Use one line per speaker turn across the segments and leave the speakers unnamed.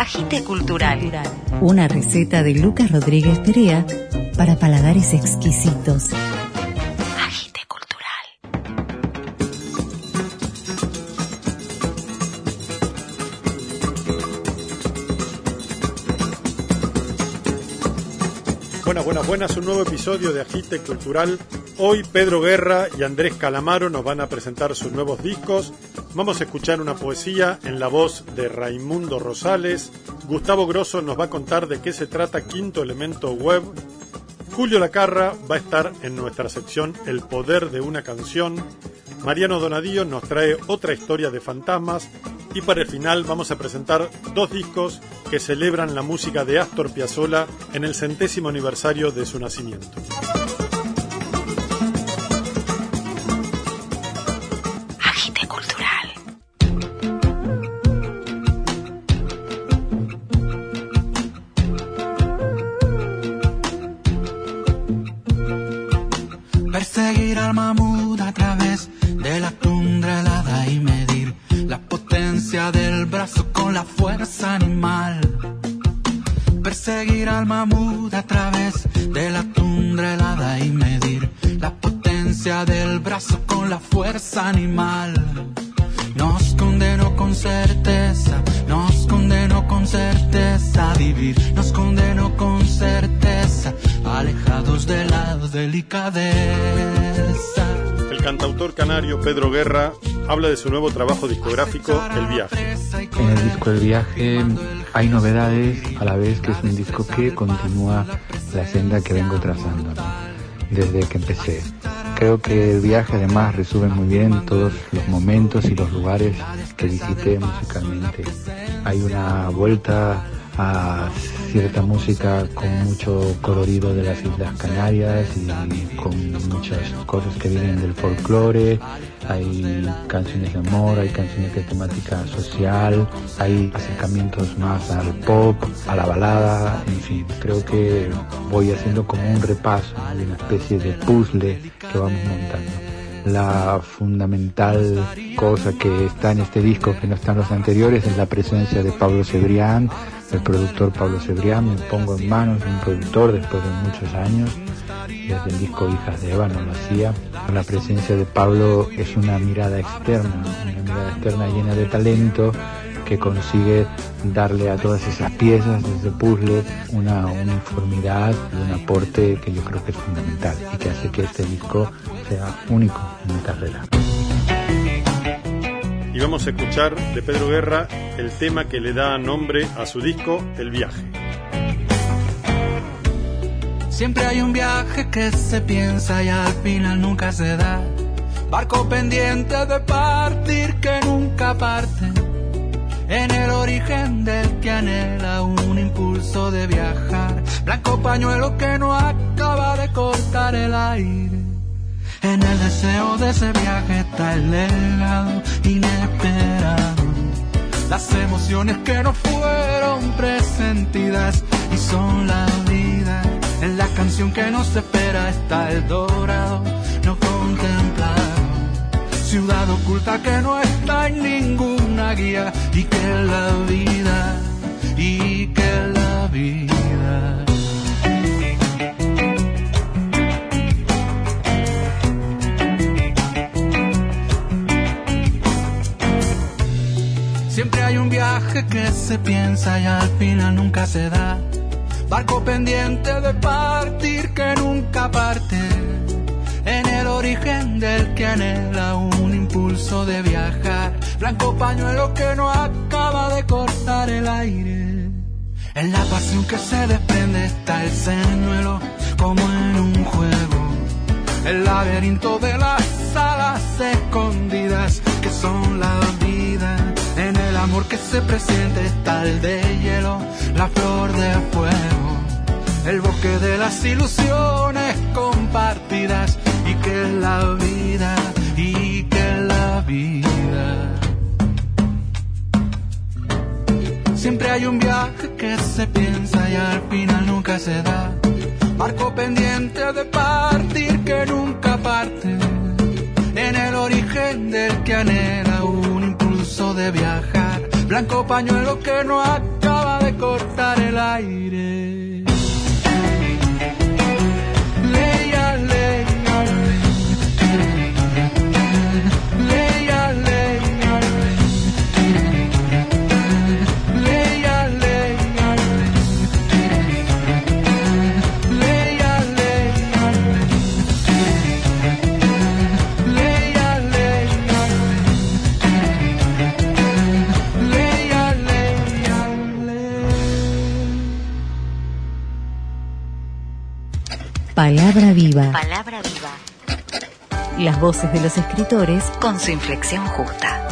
Agite Cultural.
Una receta de Lucas Rodríguez Perea para paladares exquisitos.
Agite Cultural.
Buenas, buenas, buenas, un nuevo episodio de Agite Cultural. Hoy Pedro Guerra y Andrés Calamaro nos van a presentar sus nuevos discos. Vamos a escuchar una poesía en la voz de Raimundo Rosales. Gustavo Grosso nos va a contar de qué se trata Quinto Elemento Web. Julio Lacarra va a estar en nuestra sección El Poder de una Canción. Mariano Donadío nos trae otra historia de fantasmas. Y para el final vamos a presentar dos discos que celebran la música de Astor Piazzolla en el centésimo aniversario de su nacimiento. Su nuevo trabajo discográfico El Viaje.
En el disco El Viaje hay novedades a la vez que es un disco que continúa la senda que vengo trazando ¿no? desde que empecé. Creo que el viaje además resume muy bien todos los momentos y los lugares que visité musicalmente. Hay una vuelta a cierta música con mucho colorido de las Islas Canarias y con muchas cosas que vienen del folclore. Hay canciones de amor, hay canciones de temática social, hay acercamientos más al pop, a la balada, en fin. Creo que voy haciendo como un repaso, una especie de puzzle que vamos montando la fundamental cosa que está en este disco que no están los anteriores es la presencia de Pablo Cebrián, el productor Pablo Cebrián, me pongo en manos de un productor después de muchos años, desde el disco Hijas de Eva no lo hacía. La presencia de Pablo es una mirada externa, una mirada externa llena de talento que consigue darle a todas esas piezas ese puzzle una uniformidad y un aporte que yo creo que es fundamental y que hace que este disco sea único en mi carrera.
Vamos a escuchar de Pedro Guerra el tema que le da nombre a su disco El Viaje.
Siempre hay un viaje que se piensa y al final nunca se da. Barco pendiente de partir que nunca parte. En el origen del que anhela un impulso de viajar. Blanco pañuelo que no acaba de cortar el aire. En el deseo de ese viaje está el legado inesperado. Las emociones que no fueron presentidas y son la vida. En la canción que nos espera está el dorado, no contemplado. Ciudad oculta que no está en ninguna guía y que la vida, y que la vida. Hay un viaje que se piensa y al final nunca se da. Barco pendiente de partir que nunca parte. En el origen del que anhela un impulso de viajar. Blanco pañuelo que no acaba de cortar el aire. En la pasión que se desprende está el señuelo como en un juego. El laberinto de las alas escondidas que son la vida. Amor que se presenta está el de hielo, la flor de fuego. El bosque de las ilusiones compartidas y que la vida, y que la vida. Siempre hay un viaje que se piensa y al final nunca se da. Barco pendiente de partir que nunca parte. En el origen del que anhela un impulso de viajar. Blanco pañuelo que no acaba cortar el aire.
Palabra viva.
Palabra viva.
Las voces de los escritores
Con su inflexión justa.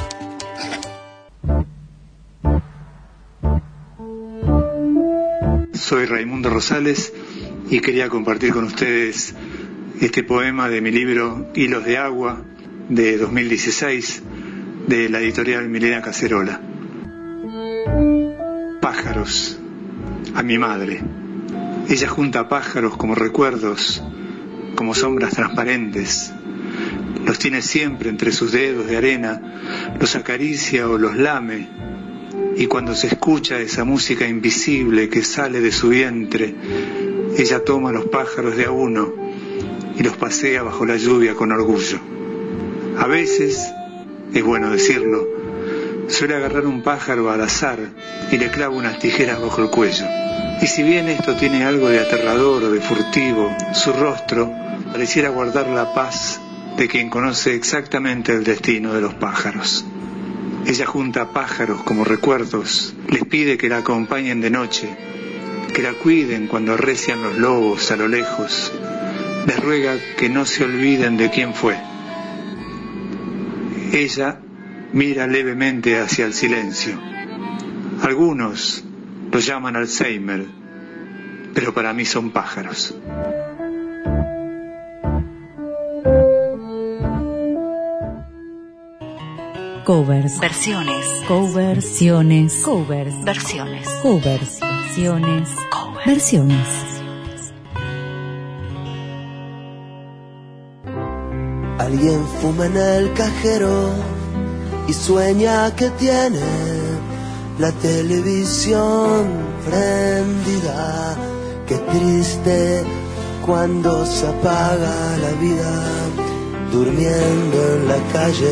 Soy Raimundo Rosales y quería compartir con ustedes este poema de mi libro Hilos de Agua de 2016 de la editorial Milena Cacerola. Pájaros, a mi madre. Ella junta pájaros como recuerdos, como sombras transparentes. Los tiene siempre entre sus dedos de arena, los acaricia o los lame y cuando se escucha esa música invisible que sale de su vientre, ella toma los pájaros de a uno y los pasea bajo la lluvia con orgullo. A veces, es bueno decirlo, suele agarrar un pájaro al azar y le clava unas tijeras bajo el cuello. Y si bien esto tiene algo de aterrador o de furtivo, su rostro pareciera guardar la paz de quien conoce exactamente el destino de los pájaros. Ella junta pájaros como recuerdos, les pide que la acompañen de noche, que la cuiden cuando arrecian los lobos a lo lejos, les ruega que no se olviden de quién fue. Ella mira levemente hacia el silencio. Algunos lo llaman Alzheimer, pero para mí son pájaros.
covers.
Versiones.
Coversiones. Covers.
Versiones.
Covers. Versiones.
Covers.
Versiones.
Alguien fuma en el cajero y sueña que tiene la televisión prendida. Qué triste cuando se apaga la vida durmiendo en la calle.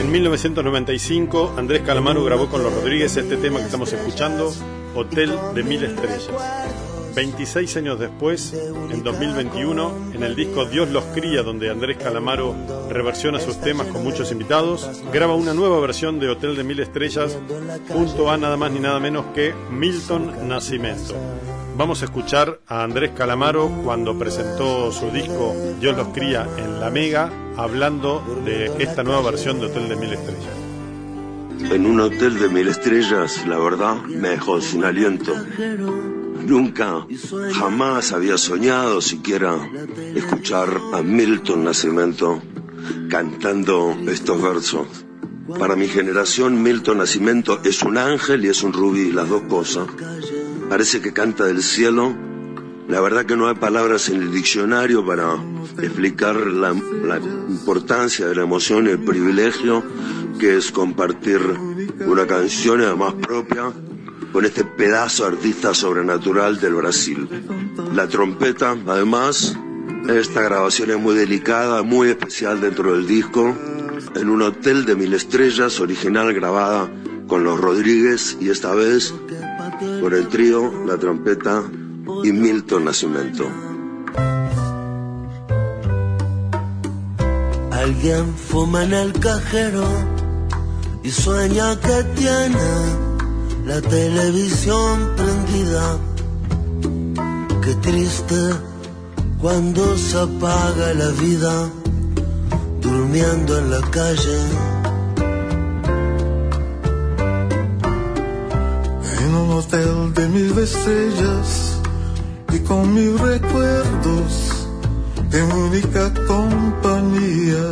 En 1995, Andrés Calamaro grabó con los Rodríguez este tema que estamos escuchando, Hotel de Mil Estrellas. 26 años después, en 2021, en el disco Dios los cría, donde Andrés Calamaro reversiona sus temas con muchos invitados, graba una nueva versión de Hotel de Mil Estrellas junto a nada más ni nada menos que Milton Nascimento. Vamos a escuchar a Andrés Calamaro cuando presentó su disco Dios los cría en La Mega, hablando de esta nueva versión de Hotel de Mil Estrellas.
En un hotel de mil estrellas, la verdad, me dejó sin aliento. Nunca, jamás había soñado siquiera escuchar a Milton Nascimento cantando estos versos. Para mi generación, Milton Nascimento es un ángel y es un rubí, las dos cosas. Parece que canta del cielo. La verdad que no hay palabras en el diccionario para explicar la, la importancia de la emoción y el privilegio que es compartir una canción además propia con este pedazo artista sobrenatural del Brasil. La trompeta, además, esta grabación es muy delicada, muy especial dentro del disco, en un hotel de mil estrellas, original grabada con los Rodríguez y esta vez con el trío, la trompeta y Milton Nascimento.
Alguien fuma en el cajero y sueña que tiene la televisión prendida. Qué triste cuando se apaga la vida durmiendo en la calle.
En un hotel de mil estrellas y con mil recuerdos de única compañía.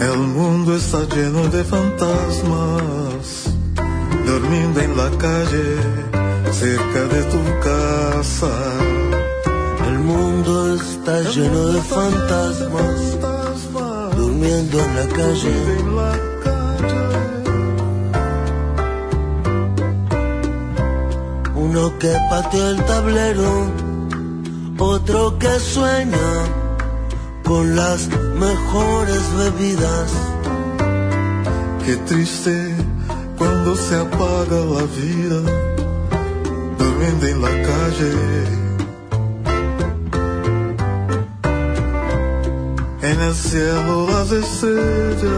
El mundo está lleno de fantasmas, durmiendo en la calle, cerca de tu casa.
El mundo está lleno de, fantasmas, durmiendo en la calle.
Uno
que patea el tablero, otro que sueña con las mejores bebidas.
Qué triste cuando se apaga la vida, durmiendo en la calle. En el cielo las estrellas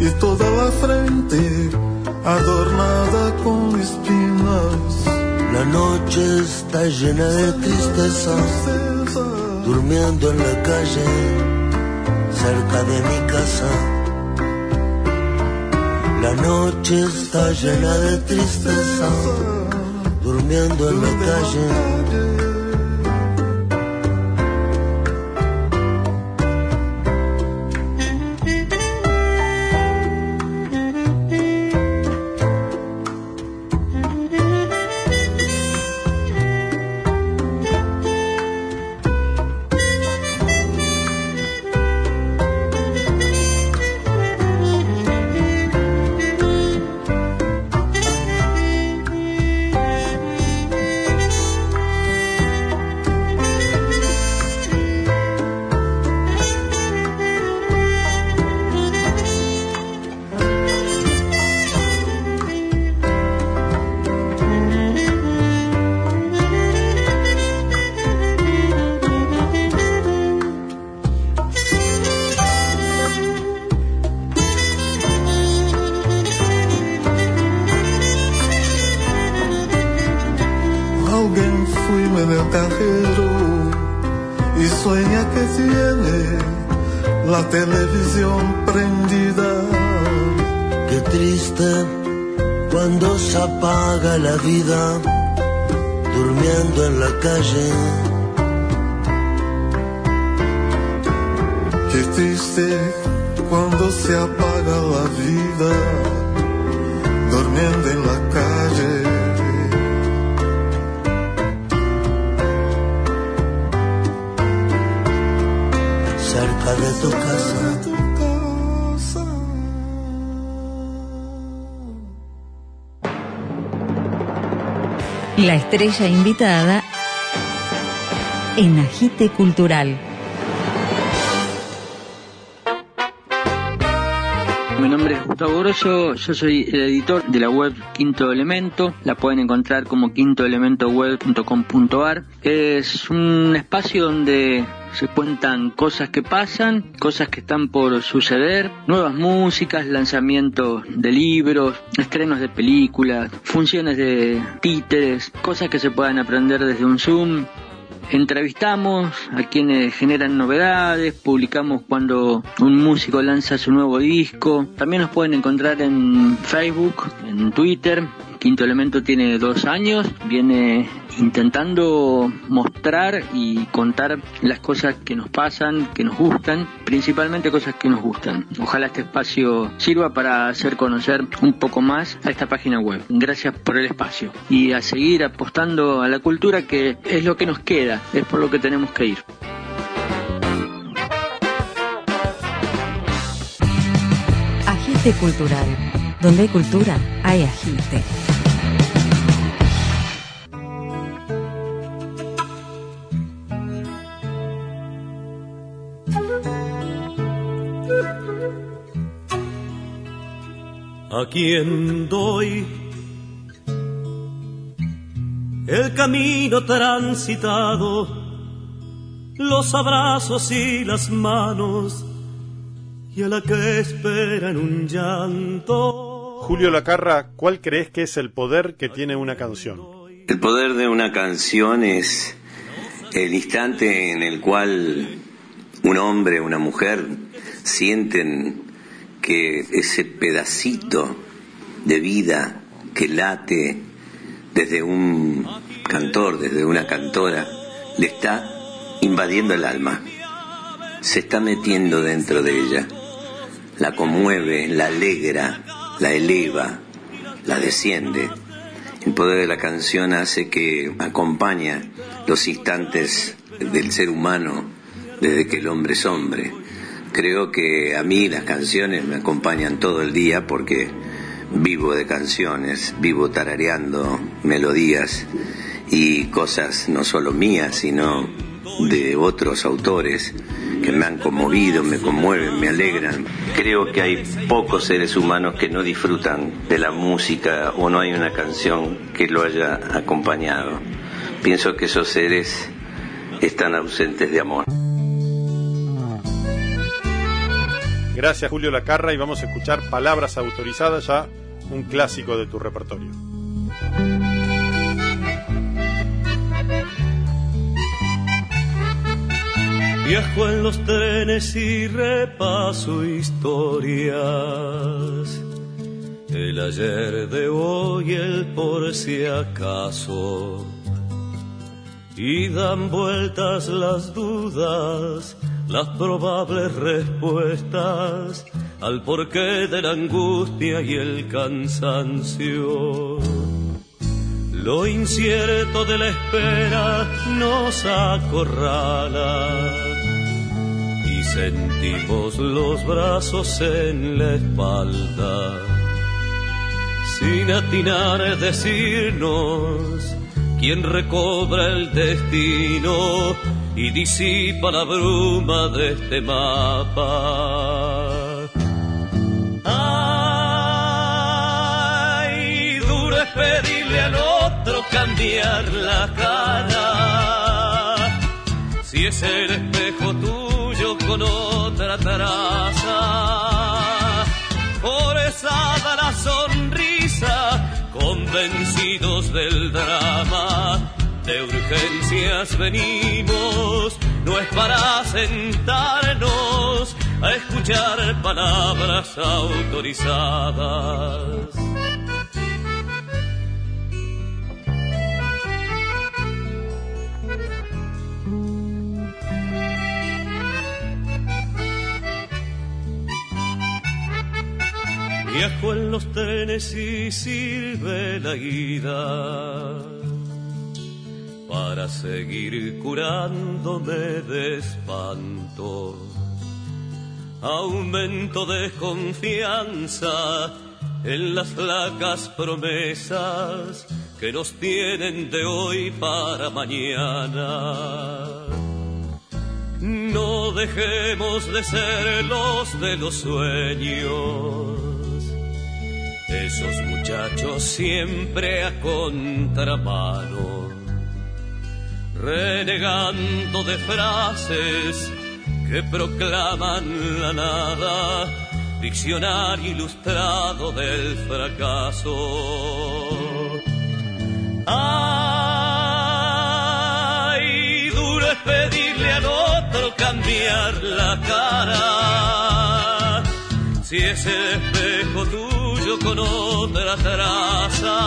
y toda la frente adornada con espinas.
La noche está llena de tristeza, durmiendo en la calle, cerca de mi casa. La noche está llena de tristeza, durmiendo en la calle. Cuando se apaga la vida, durmiendo en la calle.
Qué triste cuando se apaga la vida, durmiendo en la calle.
cerca de tu casa.
La estrella invitada en Agite Cultural.
Yo soy el editor de la web Quinto Elemento, la pueden encontrar como quintoelementoweb.com.ar. Es un espacio donde se cuentan cosas que pasan, cosas que están por suceder, nuevas músicas, lanzamientos de libros, estrenos de películas, funciones de títeres, cosas que se puedan aprender desde un Zoom. Entrevistamos a quienes generan novedades, publicamos cuando un músico lanza su nuevo disco. También nos pueden encontrar en Facebook, en Twitter, Quinto Elemento tiene dos años, viene intentando mostrar y contar las cosas que nos pasan, que nos gustan, principalmente cosas que nos gustan. Ojalá este espacio sirva para hacer conocer un poco más a esta página web. Gracias por el espacio y a seguir apostando a la cultura que es lo que nos queda, es por lo que tenemos que ir.
Agite Cultural. Donde hay cultura, hay agite.
A quien doy el camino transitado, los abrazos y las manos, y a la que espera en un llanto.
Julio Lacarra, ¿cuál crees que es el poder que tiene una canción?
El poder de una canción es el instante en el cual un hombre, una mujer sienten que ese pedacito de vida que late desde un cantor, desde una cantora, le está invadiendo el alma, se está metiendo dentro de ella, la conmueve, la alegra, la eleva, la desciende. El poder de la canción hace que acompaña los instantes del ser humano desde que el hombre es hombre creo que a mí las canciones me acompañan todo el día porque vivo de canciones, vivo tarareando melodías y cosas no solo mías, sino de otros autores que me han conmovido, me conmueven, me alegran. Creo que hay pocos seres humanos que no disfrutan de la música o no hay una canción que lo haya acompañado. Pienso que esos seres están ausentes de amor.
Gracias Julio Lacarra y vamos a escuchar Palabras Autorizadas, ya un clásico de tu repertorio.
Viajo en los trenes y repaso historias. El ayer de hoy, el por si acaso. Y dan vueltas las dudas, las probables respuestas al porqué de la angustia y el cansancio. Lo incierto de la espera nos acorrala sentimos los brazos en la espalda, sin atinar a decirnos quién recobra el destino y disipa la bruma de este mapa. Ay, duro es pedirle al otro cambiar la cara, si es el espejo tú con otra traza. Por esa la sonrisa, convencidos del drama, de urgencias venimos, no es para sentarnos a escuchar palabras autorizadas. Viajo en los trenes y sirve la guida para seguir curándome de espanto. Aumento de confianza en las flacas promesas que nos tienen de hoy para mañana. No dejemos de ser los de los sueños esos muchachos siempre a contramano, renegando de frases que proclaman la nada, diccionario ilustrado del fracaso. Ay, duro es pedirle al otro cambiar la cara, si es el espejo tú con otra traza.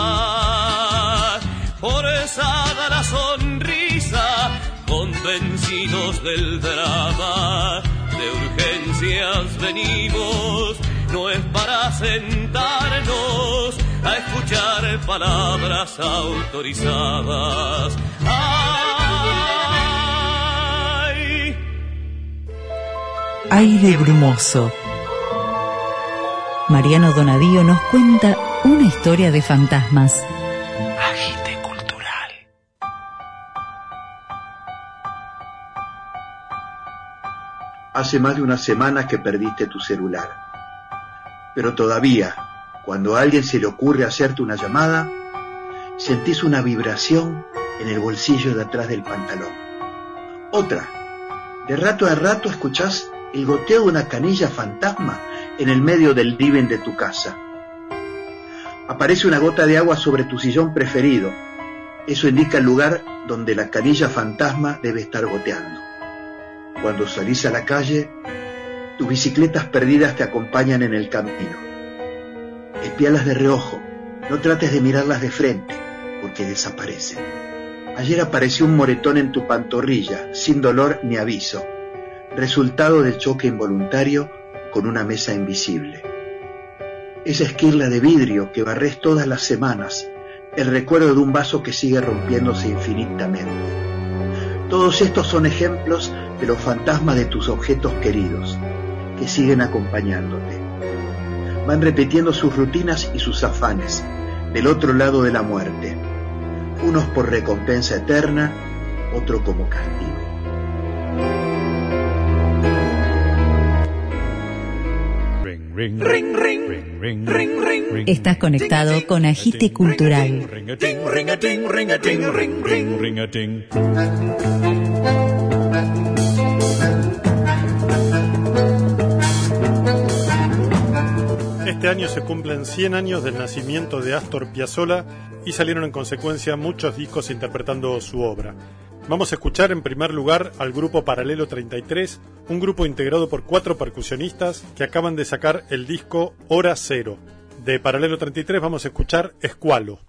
Por esa sonrisa, convencidos del drama, de urgencias venimos, no es para sentarnos a escuchar palabras autorizadas. ¡Ay!
Aire brumoso Mariano Donadío nos cuenta una historia de fantasmas.
Agite
Hace más de una semana que perdiste tu celular. Pero todavía, cuando a alguien se le ocurre hacerte una llamada, sentís una vibración en el bolsillo de atrás del pantalón. Otra. De rato a rato escuchás el goteo de una canilla fantasma en el medio del living de tu casa. Aparece una gota de agua sobre tu sillón preferido. Eso indica el lugar donde la canilla fantasma debe estar goteando. Cuando salís a la calle, tus bicicletas perdidas te acompañan en el camino. Espialas de reojo, no trates de mirarlas de frente, porque desaparecen. Ayer apareció un moretón en tu pantorrilla, sin dolor ni aviso, resultado del choque involuntario con una mesa invisible. Esa esquirla de vidrio que barres todas las semanas, el recuerdo de un vaso que sigue rompiéndose infinitamente. Todos estos son ejemplos de los fantasmas de tus objetos queridos, que siguen acompañándote. van repitiendo sus rutinas y sus afanes del otro lado de la muerte, unos por recompensa eterna, otro como castigo.
Estás conectado con Agite Cultural.
Este año se cumplen 100 años del nacimiento de Astor Piazzolla y salieron en consecuencia muchos discos interpretando su obra. Vamos a escuchar en primer lugar al grupo Paralelo 33, un grupo integrado por cuatro percusionistas que acaban de sacar el disco Hora Cero. De Paralelo 33 vamos a escuchar Escualo.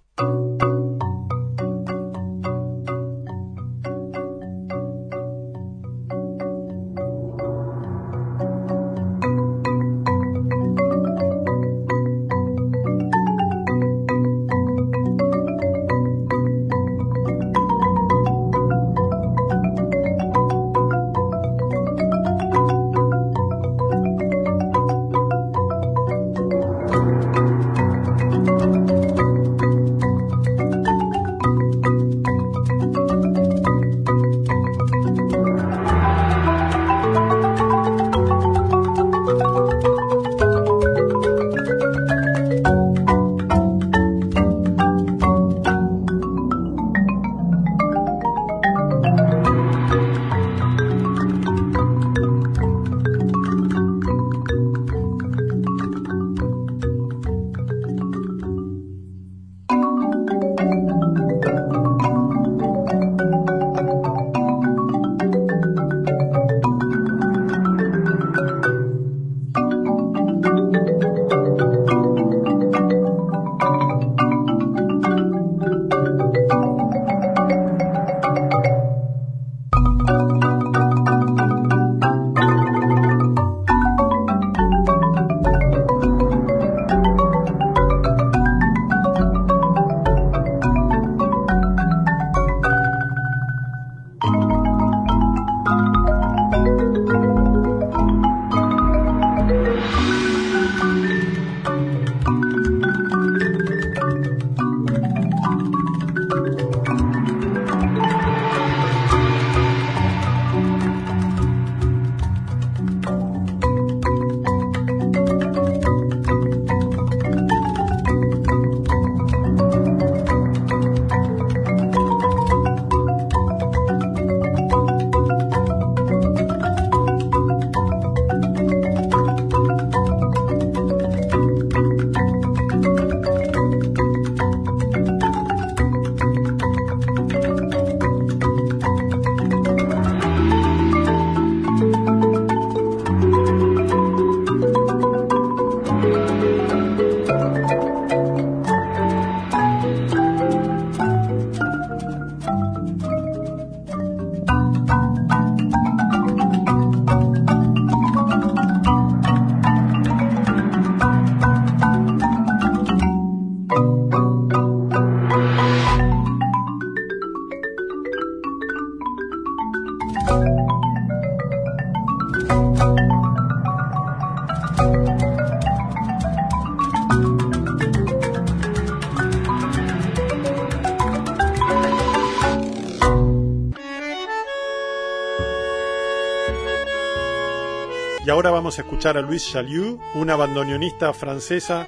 Escuchar a Luis Chalieu, una bandoneonista francesa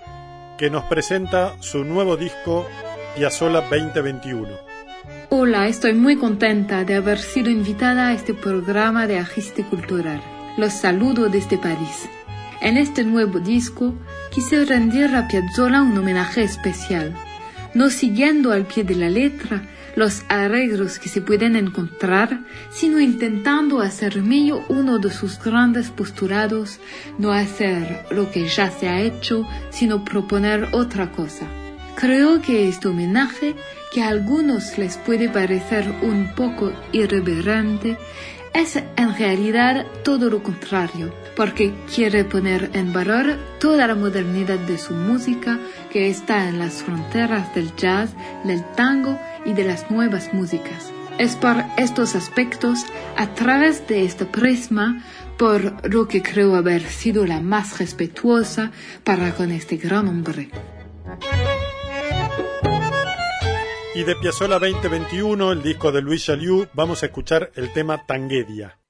que nos presenta su nuevo disco Piazzolla 2021.
Hola, estoy muy contenta de haber sido invitada a este programa de Agiste Cultural. Los saludo desde París. En este nuevo disco quise rendir a Piazzolla un homenaje especial, no siguiendo al pie de la letra los arreglos que se pueden encontrar, sino intentando hacer mío uno de sus grandes postulados, no hacer lo que ya se ha hecho, sino proponer otra cosa. Creo que este homenaje, que a algunos les puede parecer un poco irreverente, es en realidad todo lo contrario, porque quiere poner en valor toda la modernidad de su música que está en las fronteras del jazz, del tango y de las nuevas músicas. Es por estos aspectos, a través de este prisma, por lo que creo haber sido la más respetuosa para con este gran hombre.
Y de Piazzolla 2021, el disco de Luis Chaliu, vamos a escuchar el tema Tanguedia.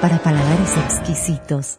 Para paladares exquisitos.